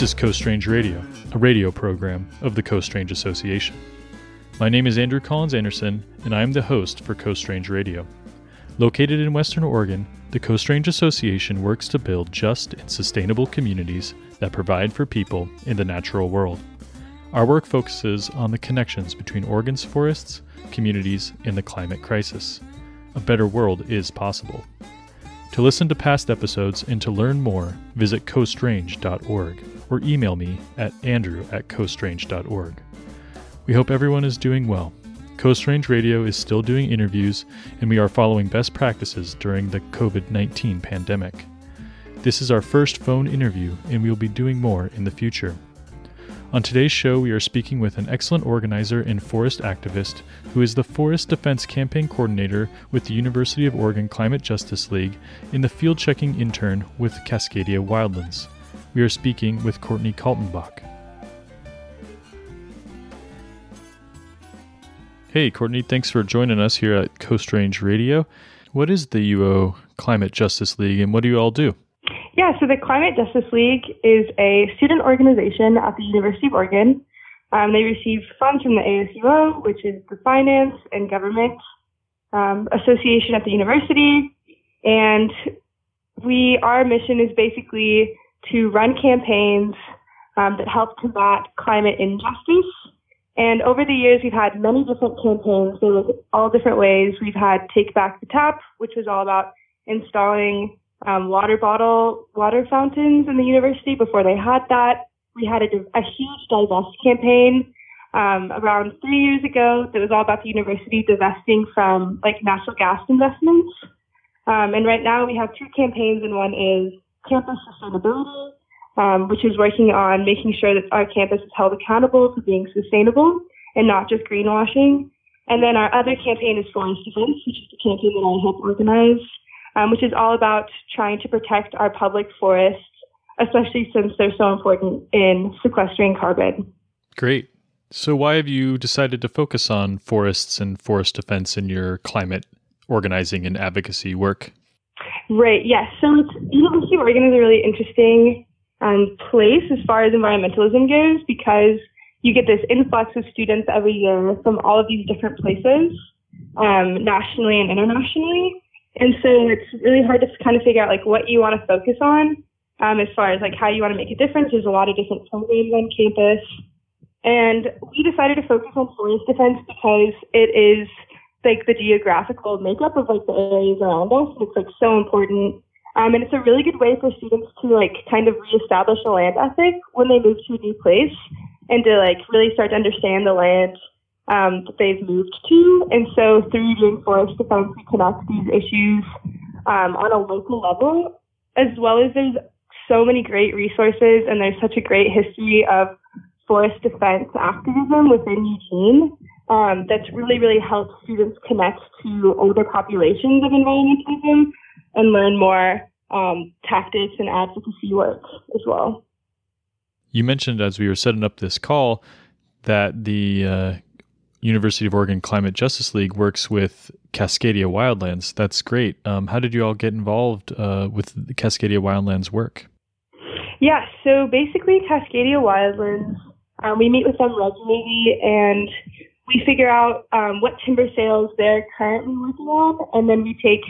This is Coast Range Radio, a radio program of the Coast Range Association. My name is Andrew Collins Anderson, and I am the host for Coast Range Radio. Located in Western Oregon, the Coast Range Association works to build just and sustainable communities that provide for people in the natural world. Our work focuses on the connections between Oregon's forests, communities, and the climate crisis. A better world is possible. To listen to past episodes and to learn more, visit coastrange.org or email me at andrew at coastrange.org. We hope everyone is doing well. Coast Range Radio is still doing interviews, and we are following best practices during the COVID 19 pandemic. This is our first phone interview, and we will be doing more in the future. On today's show, we are speaking with an excellent organizer and forest activist who is the Forest Defense Campaign Coordinator with the University of Oregon Climate Justice League and the Field Checking Intern with Cascadia Wildlands. We are speaking with Courtney Kaltenbach. Hey, Courtney, thanks for joining us here at Coast Range Radio. What is the UO Climate Justice League and what do you all do? Yeah, so the Climate Justice League is a student organization at the University of Oregon. Um, they receive funds from the ASUO, which is the finance and government um, association at the university. And we, our mission is basically to run campaigns um, that help combat climate injustice. And over the years, we've had many different campaigns. They look all different ways. We've had Take Back the Tap, which was all about installing um, water bottle water fountains in the university before they had that. We had a, a huge divest campaign um, around three years ago that was all about the university divesting from like natural gas investments. Um, and right now we have two campaigns, and one is campus sustainability, um, which is working on making sure that our campus is held accountable for being sustainable and not just greenwashing. And then our other campaign is Forest Defense, which is the campaign that I help organize, um, which is all about trying to protect our public forests, especially since they're so important in sequestering carbon. Great. So, why have you decided to focus on forests and forest defense in your climate organizing and advocacy work? Right. Yes. So University of Oregon is a really interesting um, place as far as environmentalism goes because you get this influx of students every year from all of these different places, um, nationally and internationally. And so it's really hard to kind of figure out like what you want to focus on um, as far as like how you want to make a difference. There's a lot of different programs on campus. And we decided to focus on forest defense because it is like the geographical makeup of like the areas around us. It's like so important. Um, and it's a really good way for students to like kind of reestablish a land ethic when they move to a new place and to like really start to understand the land um, that they've moved to. And so through doing forest defense, we connect these issues um, on a local level, as well as there's so many great resources and there's such a great history of forest defense activism within Eugene um, that's really, really helped students connect to older populations of environmentalism and learn more um, tactics and advocacy work as well. You mentioned as we were setting up this call that the uh, University of Oregon Climate Justice League works with Cascadia Wildlands. That's great. Um, how did you all get involved uh, with the Cascadia Wildlands work? Yeah, so basically, Cascadia Wildlands, um, we meet with them regularly and we figure out um, what timber sales they're currently working on, and then we take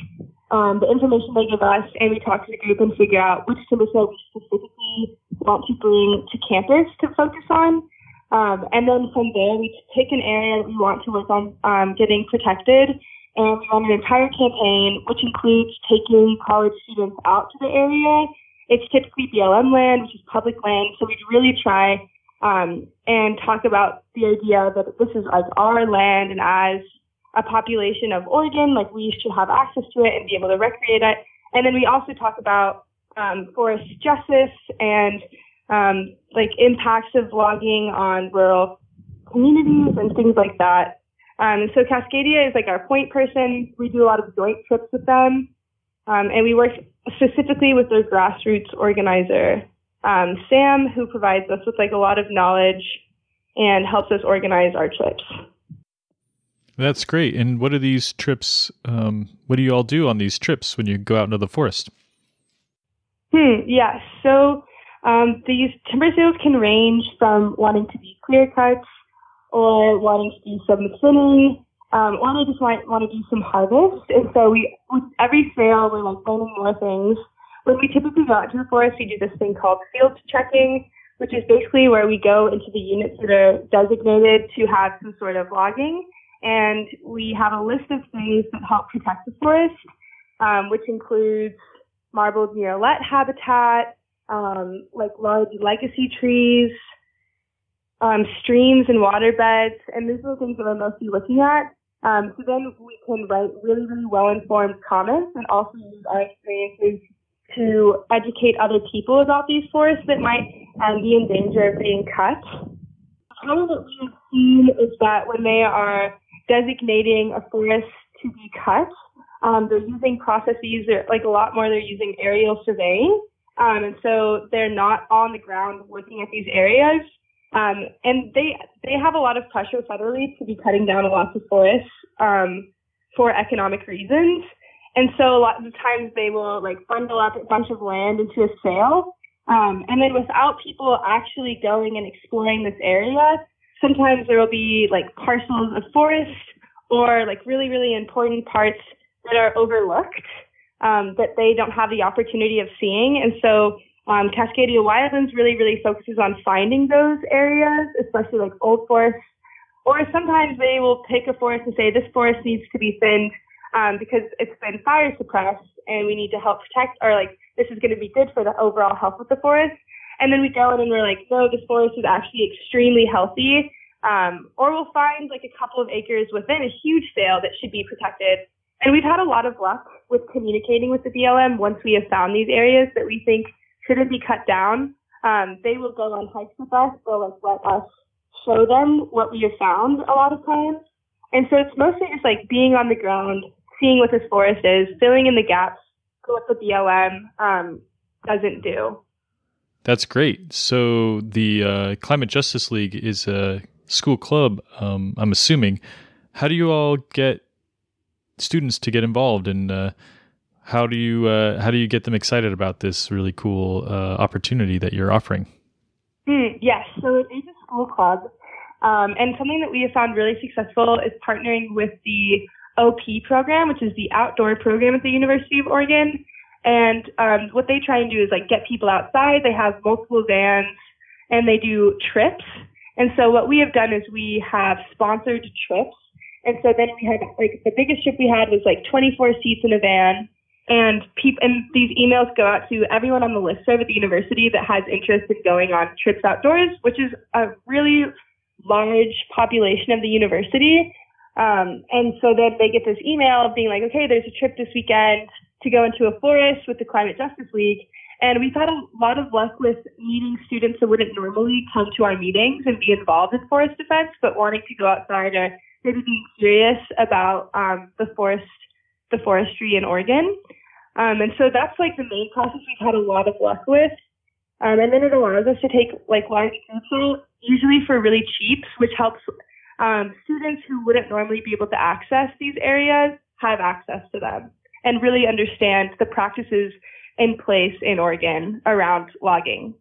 um, the information they give us and we talk to the group and figure out which timber sale we specifically want to bring to campus to focus on. Um, and then from there, we pick an area that we want to work on um, getting protected, and we run an entire campaign, which includes taking college students out to the area. It's typically BLM land, which is public land, so we really try um, and talk about the idea that this is like our land and as a population of Oregon, like we should have access to it and be able to recreate it. And then we also talk about um, forest justice and um, like impacts of logging on rural communities and things like that. Um, so Cascadia is like our point person. We do a lot of joint trips with them, um, and we work specifically with their grassroots organizer um, Sam, who provides us with like a lot of knowledge and helps us organize our trips. That's great. And what are these trips? Um, what do you all do on these trips when you go out into the forest? Hmm. Yeah. So Um, these timber sales can range from wanting to be clear cuts or wanting to do some thinning, um, or they just want, want to do some harvest. And so we, with every sale, we're like learning more things. When we typically go out to the forest, we do this thing called field checking, which is basically where we go into the units that are designated to have some sort of logging. And we have a list of things that help protect the forest, um, which includes marbled murrelet habitat, um, like large legacy trees, um, streams and water beds, and these are the things that we're mostly looking at. Um, so then we can write really, really well-informed comments and also use our experiences to educate other people about these forests that might um, be in danger of being cut. How that we have seen is that when they are designating a forest to be cut, um, they're using processes, like a lot more, they're using aerial surveying. Um, and so they're not on the ground looking at these areas. Um, and they they have a lot of pressure federally to be cutting down a lot of forests um, for economic reasons. And so a lot of the times they will like bundle up a bunch of land into a sale. Um, and then without people actually going and exploring this area, sometimes there will be like parcels of forest or like really, really important parts that are overlooked um, that they don't have the opportunity of seeing. And so um, Cascadia Wildlands really, really focuses on finding those areas, especially like old forests. Or sometimes they will pick a forest and say this forest needs to be thinned um, because it's been fire suppressed and we need to help protect, or like this is going to be good for the overall health of the forest. And then we go in and we're like, no, this forest is actually extremely healthy. Um, or we'll find like a couple of acres within a huge sale that should be protected and we've had a lot of luck with communicating with the BLM once we have found these areas that we think shouldn't be cut down. Um, they will go on hikes with us. They'll like let us show them what we have found a lot of times. And so it's mostly just like being on the ground, seeing what this forest is, filling in the gaps what the BLM um, doesn't do. That's great. So the uh, Climate Justice League is a school club. Um, I'm assuming. How do you all get students to get involved and uh, how do you uh, how do you get them excited about this really cool uh, opportunity that you're offering? Mm, yes, so it is a school club, um, and something that we have found really successful is partnering with the OP program, which is the outdoor program at the University of Oregon. And um, what they try and do is like get people outside. They have multiple vans, and they do trips. And so what we have done is we have sponsored trips and so then we had like the biggest trip we had was like 24 seats in a van. And people and these emails go out to everyone on the list serve at the university that has interest in going on trips outdoors, which is a really large population of the university. Um, and so then they get this email being like, okay, there's a trip this weekend to go into a forest with the Climate Justice League. And we've had a lot of luck with meeting students that wouldn't normally come to our meetings and be involved in forest defense, but wanting to go outside or maybe being curious about um, the forest, the forestry in Oregon. Um, and so that's like the main process we've had a lot of luck with. Um, and then it allows us to take like large groups, usually for really cheap, which helps um, students who wouldn't normally be able to access these areas have access to them and really understand the practices in place in Oregon around logging.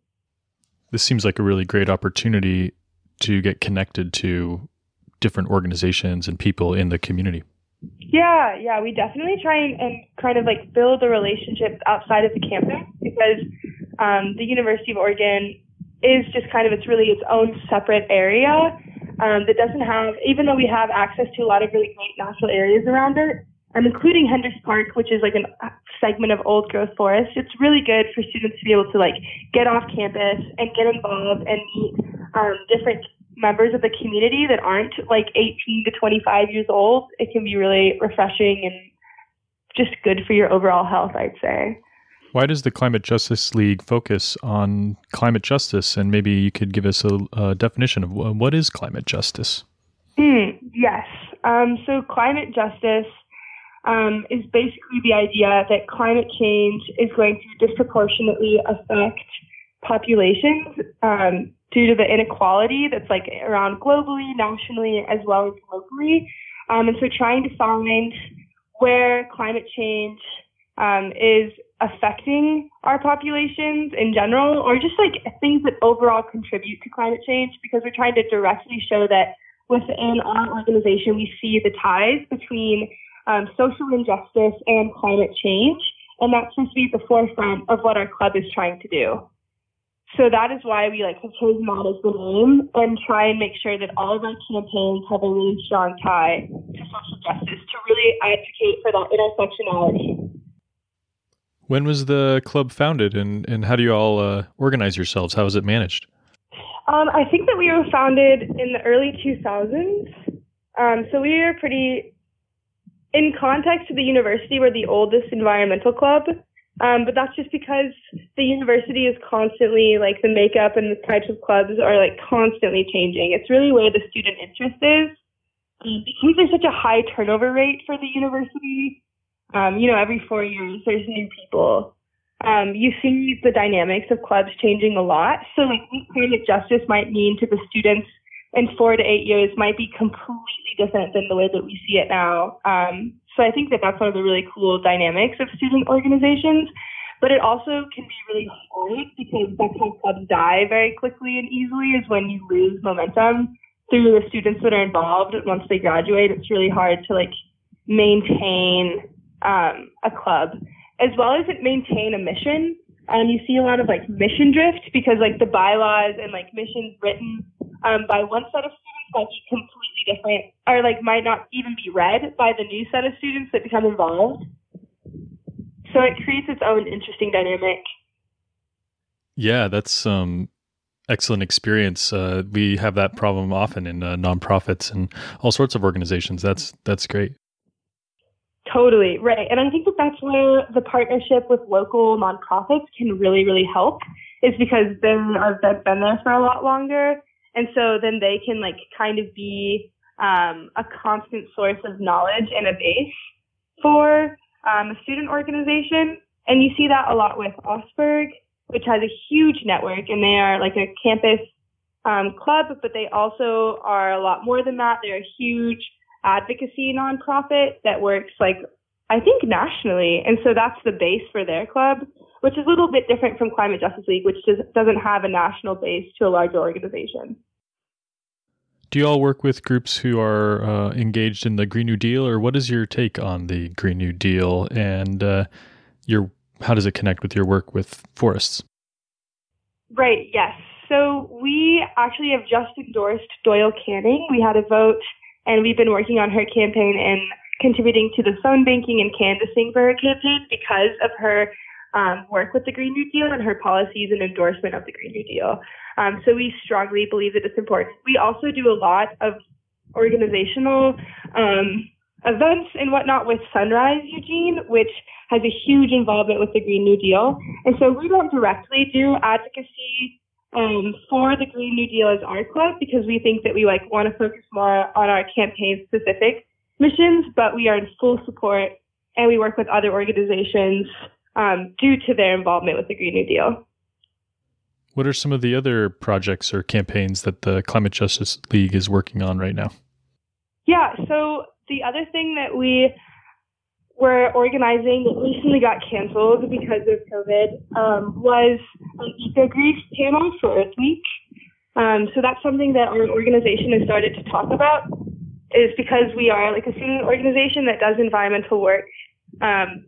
This seems like a really great opportunity to get connected to different organizations and people in the community. Yeah, yeah, we definitely try and, and kind of like build the relationships outside of the campus because um, the University of Oregon is just kind of it's really its own separate area um, that doesn't have even though we have access to a lot of really great natural areas around it, um, including Hendricks Park, which is like a segment of old growth forest. It's really good for students to be able to like get off campus and get involved and meet um, different members of the community that aren't like 18 to 25 years old, it can be really refreshing and just good for your overall health, I'd say. Why does the Climate Justice League focus on climate justice? And maybe you could give us a, a definition of what is climate justice. Mm, yes. Um, so, climate justice um, is basically the idea that climate change is going to disproportionately affect populations um, due to the inequality that's like around globally, nationally, as well as locally. Um, and so trying to find where climate change um, is affecting our populations in general, or just like things that overall contribute to climate change, because we're trying to directly show that within our organization we see the ties between um, social injustice and climate change, and that's supposed to be the forefront of what our club is trying to do. So that is why we like have chosen that as the name and try and make sure that all of our campaigns have a really strong tie to social justice to really advocate for that intersectionality. When was the club founded and, and how do you all uh, organize yourselves? How is it managed? Um, I think that we were founded in the early 2000s. Um, so we are pretty, in context to the university, we're the oldest environmental club. Um, but that's just because the university is constantly like the makeup and the types of clubs are like constantly changing. It's really where the student interest is. Um, because there's such a high turnover rate for the university, um, you know, every four years there's new people. Um, you see the dynamics of clubs changing a lot. So like what climate justice might mean to the students in four to eight years might be completely different than the way that we see it now. Um, so I think that that's one of the really cool dynamics of student organizations. But it also can be really hard because that's how clubs die very quickly and easily is when you lose momentum through the students that are involved once they graduate. It's really hard to like maintain um, a club as well as it maintain a mission. And you see a lot of like mission drift because like the bylaws and like missions written um, by one set of students might be completely different or like might not even be read by the new set of students that become involved. So it creates its own interesting dynamic. Yeah, that's um excellent experience. Uh, we have that problem often in uh, nonprofits and all sorts of organizations. That's that's great. Totally right, and I think that that's where the partnership with local nonprofits can really really help. Is because then I've been there for a lot longer, and so then they can like kind of be um, a constant source of knowledge and a base for um, a student organization. And you see that a lot with OSPIRG, which has a huge network, and they are like a campus um, club, but they also are a lot more than that. They're a huge advocacy nonprofit that works like I think nationally, and so that's the base for their club, which is a little bit different from Climate Justice League, which just doesn't have a national base to a larger organization. Do you all work with groups who are uh, engaged in the Green New Deal, or what is your take on the Green New Deal, and uh, your how does it connect with your work with forests? Right. Yes. So we actually have just endorsed Doyle Canning. We had a vote, and we've been working on her campaign and contributing to the phone banking and canvassing for her campaign because of her um, work with the Green New Deal and her policies and endorsement of the Green New Deal. Um, so we strongly believe that it's important. We also do a lot of organizational um, events and whatnot with Sunrise Eugene, which has a huge involvement with the Green New Deal. And so we don't directly do advocacy um, for the Green New Deal as our club because we think that we like want to focus more on our campaign specific missions, but we are in full support and we work with other organizations um, due to their involvement with the Green New Deal. What are some of the other projects or campaigns that the Climate Justice League is working on right now? Yeah, so the other thing that we were organizing that recently got canceled because of COVID um, was an eco grief panel for Earth Week. Um, so that's something that our organization has started to talk about. Is because we are like a student organization that does environmental work. Um,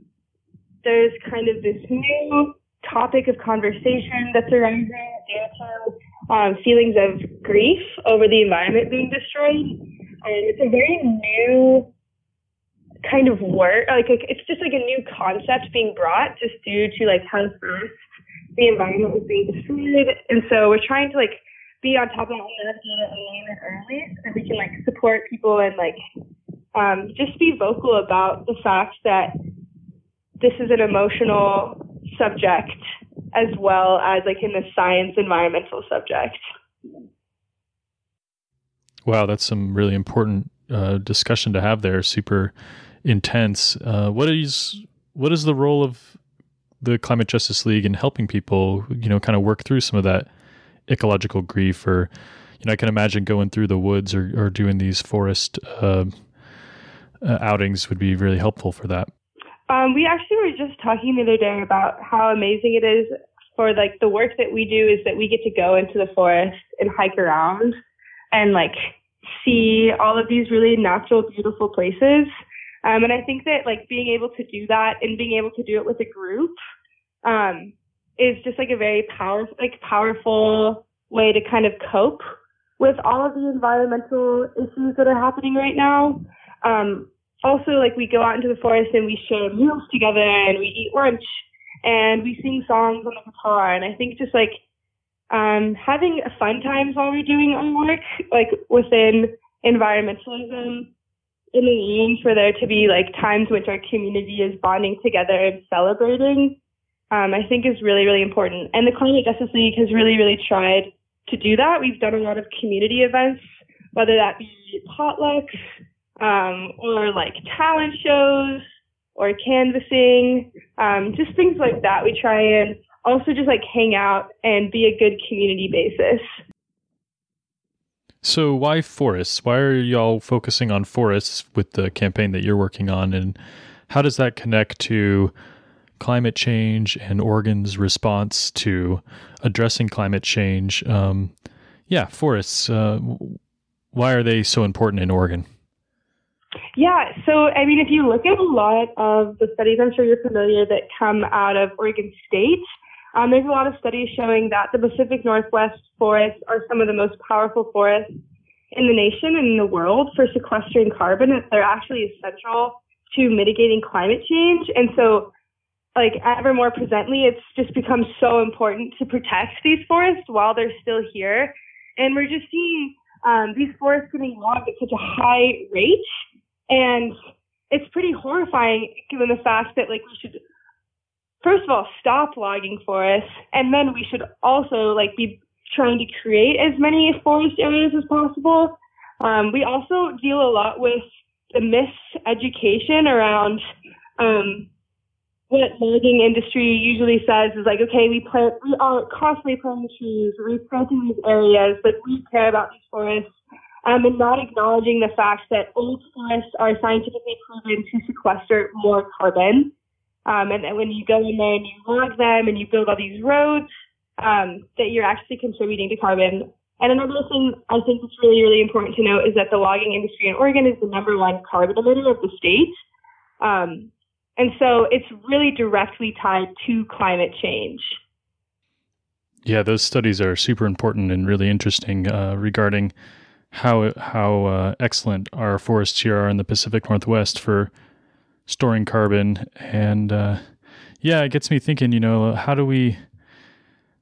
there's kind of this new topic of conversation that's arising due to um, feelings of grief over the environment being destroyed. And it's a very new kind of work, like it's just like a new concept being brought just due to like how fast the environment was being destroyed. And so we're trying to like be on top of all that data and name it early so that we can like support people and like um, just be vocal about the fact that this is an emotional subject as well as like in the science environmental subject. Wow, that's some really important uh, discussion to have there. Super intense. Uh, what is what is the role of the Climate Justice League in helping people, you know, kind of work through some of that ecological grief? Or, you know, I can imagine going through the woods or, or doing these forest uh, uh outings would be really helpful for that. Um, we actually were just talking the other day about how amazing it is for like the work that we do is that we get to go into the forest and hike around and like see all of these really natural, beautiful places. Um, and I think that like being able to do that and being able to do it with a group um, is just like a very powerful, like powerful way to kind of cope with all of the environmental issues that are happening right now. Um, also, like we go out into the forest and we share meals together and we eat lunch and we sing songs on the guitar. And I think just like um, having fun times while we're doing our work, like within environmentalism, in the aim for there to be like times which our community is bonding together and celebrating, um, I think is really, really important. And the Climate Justice League has really, really tried to do that. We've done a lot of community events, whether that be potlucks um, or like talent shows or canvassing, um, just things like that. We try and also just like hang out and be a good community basis. So, why forests? Why are y'all focusing on forests with the campaign that you're working on? And how does that connect to climate change and Oregon's response to addressing climate change? Um, yeah, forests. Uh, why are they so important in Oregon? Yeah, so I mean, if you look at a lot of the studies, I'm sure you're familiar that come out of Oregon State, um, there's a lot of studies showing that the Pacific Northwest forests are some of the most powerful forests in the nation and in the world for sequestering carbon. They're actually essential to mitigating climate change. And so, like, ever more presently, it's just become so important to protect these forests while they're still here. And we're just seeing um, these forests getting logged at such a high rate and it's pretty horrifying given the fact that like we should first of all stop logging forests and then we should also like be trying to create as many forest areas as possible. Um, we also deal a lot with the miseducation around um, what logging industry usually says is like, okay, we plant, we are constantly planting trees, replanting these areas, but we care about these forests um, and not acknowledging the fact that old forests are scientifically proven to sequester more carbon. Um, and then when you go in there and you log them and you build all these roads, um, that you're actually contributing to carbon. And another thing I think that's really, really important to note is that the logging industry in Oregon is the number one carbon emitter of the state. Um, and so it's really directly tied to climate change. Yeah, those studies are super important and really interesting uh, regarding how how uh, excellent our forests here are in the Pacific Northwest for storing carbon, and uh, yeah, it gets me thinking. You know, how do we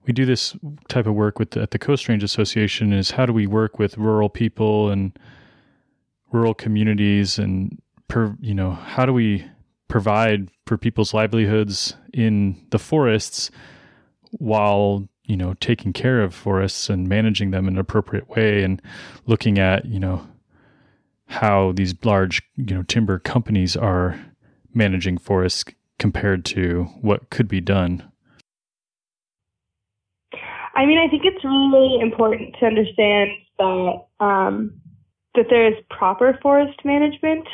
we do this type of work with the, at the Coast Range Association? Is how do we work with rural people and rural communities, and per, you know, how do we provide for people's livelihoods in the forests while you know taking care of forests and managing them in an appropriate way and looking at you know how these large you know timber companies are managing forests compared to what could be done? I mean i think it's really important to understand that um, that there is proper forest management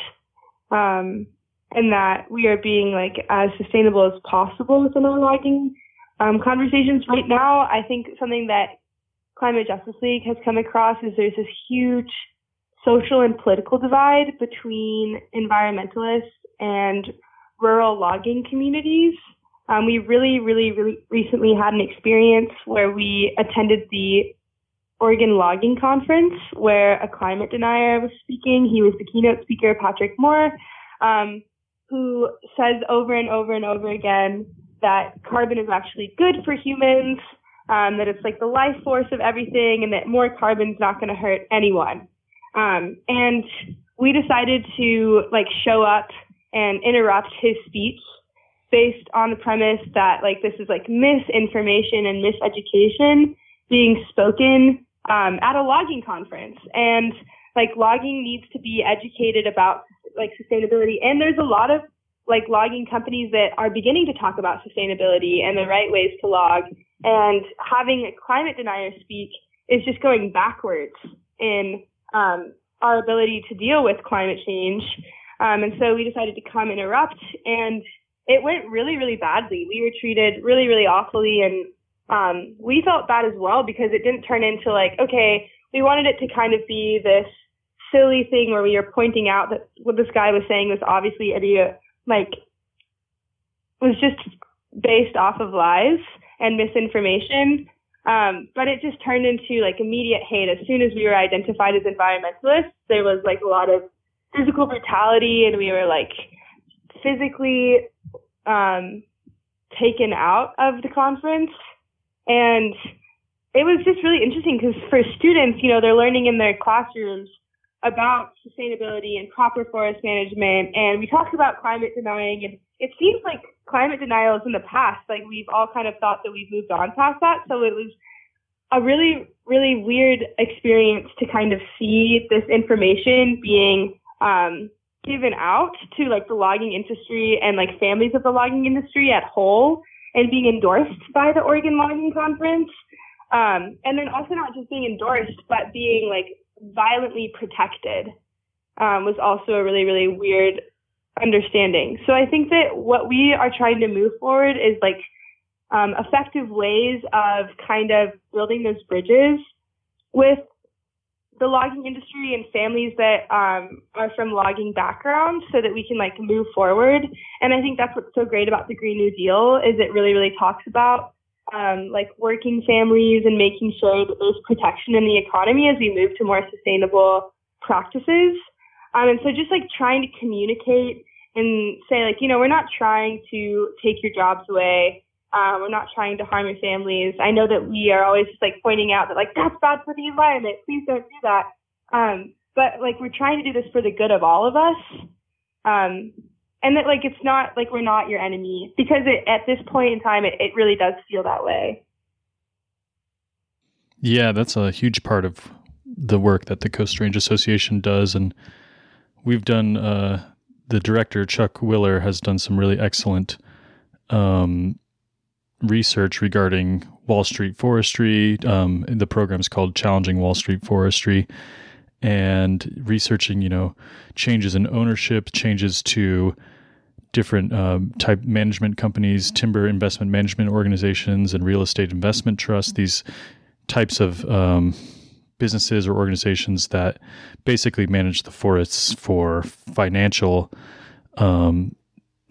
um, and that we are being like as sustainable as possible within our logging um, conversations. Right now, I think something that Climate Justice League has come across is there's this huge social and political divide between environmentalists and rural logging communities. Um, we really, really, really recently had an experience where we attended the Oregon Logging Conference where a climate denier was speaking. He was the keynote speaker, Patrick Moore, um, who says over and over and over again that carbon is actually good for humans, um, that it's like the life force of everything, and that more carbon's not going to hurt anyone. Um, and we decided to like show up and interrupt his speech based on the premise that like this is like misinformation and miseducation being spoken um, at a logging conference and like logging needs to be educated about like sustainability and there's a lot of like logging companies that are beginning to talk about sustainability and the right ways to log. And having a climate denier speak is just going backwards in um, our ability to deal with climate change. Um, and so we decided to come interrupt and it went really, really badly. We were treated really, really awfully, and um, we felt bad as well because it didn't turn into like, okay, we wanted it to kind of be this silly thing where we were pointing out that what this guy was saying was obviously idiot, like, was just based off of lies and misinformation. Um, but it just turned into like immediate hate. As soon as we were identified as environmentalists, there was like a lot of physical brutality and we were like physically um, taken out of the conference. And it was just really interesting because for students, you know, they're learning in their classrooms about sustainability and proper forest management. And we talked about climate denying. And it seems like climate denial is in the past. Like we've all kind of thought that we've moved on past that. So it was a really, really weird experience to kind of see this information being um, given out to like the logging industry and like families of the logging industry at whole and being endorsed by the Oregon Logging Conference. Um, and then also not just being endorsed, but being like violently protected um, was also a really, really weird understanding. So I think that what we are trying to move forward is like um, effective ways of kind of building those bridges with the logging industry and families that um, are from logging backgrounds so that we can like move forward. And I think that's what's so great about the Green New Deal is it really, really talks about um, like working families and making sure that there's protection in the economy as we move to more sustainable practices. Um, and so just like trying to communicate and say like, you know, we're not trying to take your jobs away. Um, we're not trying to harm your families. I know that we are always just like pointing out that like that's bad for the environment. Please don't do that. Um, but like we're trying to do this for the good of all of us. Um, and that like it's not like we're not your enemy because it, at this point in time, it, it really does feel that way. Yeah, that's a huge part of the work that the Coast Range Association does, and we've done. Uh, the director Chuck Willer has done some really excellent um, research regarding Wall Street forestry. Um, the program is called Challenging Wall Street Forestry, and researching, you know, changes in ownership, changes to different um, type management companies, timber investment management organizations, and real estate investment trusts. These types of um, businesses or organizations that basically manage the forests for financial um,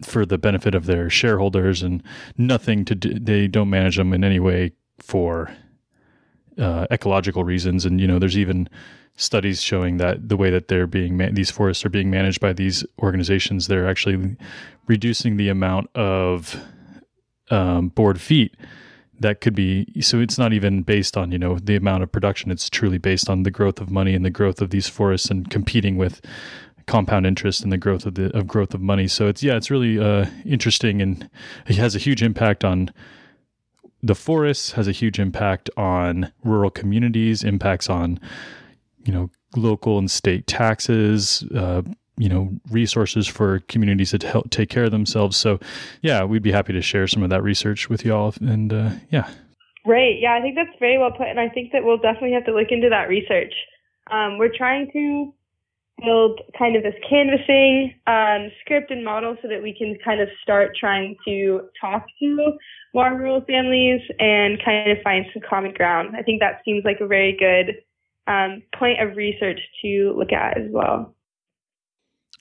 for the benefit of their shareholders and nothing to do, they don't manage them in any way for uh, ecological reasons. And you know there's even studies showing that the way that they're being man- these forests are being managed by these organizations they're actually reducing the amount of um, board feet that could be so it's not even based on you know the amount of production. It's truly based on the growth of money and the growth of these forests and competing with compound interest and the growth of the of growth of money. So it's yeah, it's really uh, interesting and it has a huge impact on the forests, has a huge impact on rural communities, impacts on you know local and state taxes. Uh, you know resources for communities to help take care of themselves so yeah we'd be happy to share some of that research with y'all and uh, yeah Right. Yeah, I think that's very well put, and I think that we'll definitely have to look into that research. Um, we're trying to build kind of this canvassing um, script and model so that we can kind of start trying to talk to more rural families and kind of find some common ground. I think that seems like a very good um, point of research to look at as well.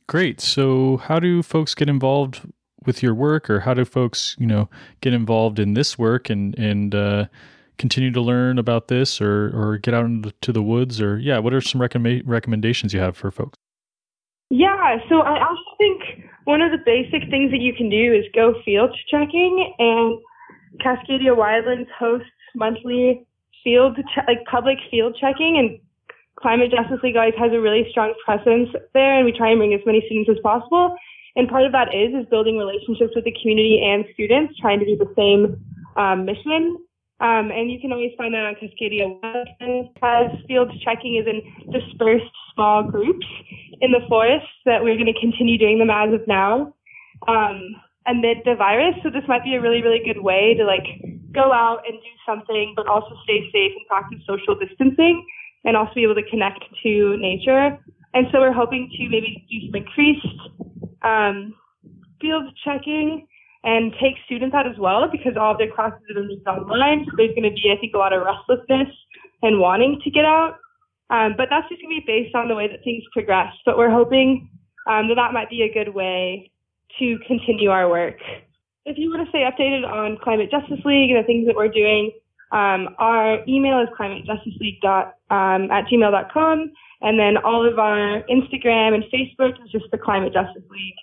Great. So, how do folks get involved with your work, or how do folks, you know, get involved in this work and and uh, continue to learn about this or or get out into the woods or yeah what are some recommend recommendations you have for folks? Yeah so i also think one of the basic things that you can do is go field checking and cascadia wildlands hosts monthly field che- like public field checking and climate justice league always has a really strong presence there and we try and bring as many students as possible. And part of that is is building relationships with the community and students trying to do the same um, mission um, and you can always find that on Cascadia because field checking is in dispersed small groups in the forest that we're going to continue doing them as of now um, amid the virus. So this might be a really, really good way to like go out and do something, but also stay safe and practice social distancing and also be able to connect to nature. And so we're hoping to maybe do some increased um, field checking and take students out as well because all of their classes have been moved online. So there's going to be, I think, a lot of restlessness and wanting to get out. Um, but that's just going to be based on the way that things progress. But we're hoping um, that that might be a good way to continue our work. If you want to stay updated on Climate Justice League and the things that we're doing, um, our email is climatejusticeleague um, at gmail.com. And then all of our Instagram and Facebook is just the Climate Justice League.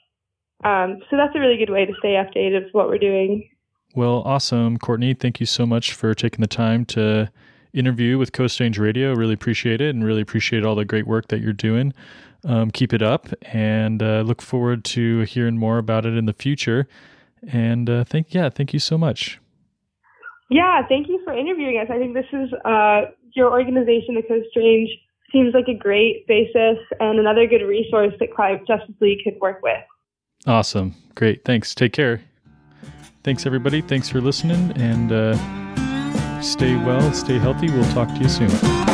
Um, so that's a really good way to stay updated with what we're doing. Well, awesome. Courtney, thank you so much for taking the time to interview with Coast Range Radio. Really appreciate it and really appreciate all the great work that you're doing. Um, keep it up and uh, look forward to hearing more about it in the future. And uh, thank, yeah, thank you so much. Yeah, thank you for interviewing us. I think this is uh, your organization, the Coast Range, seems like a great basis and another good resource that Climate Justice League could work with. Awesome. Great. Thanks. Take care. Thanks, everybody. Thanks for listening and uh, stay well, stay healthy. We'll talk to you soon.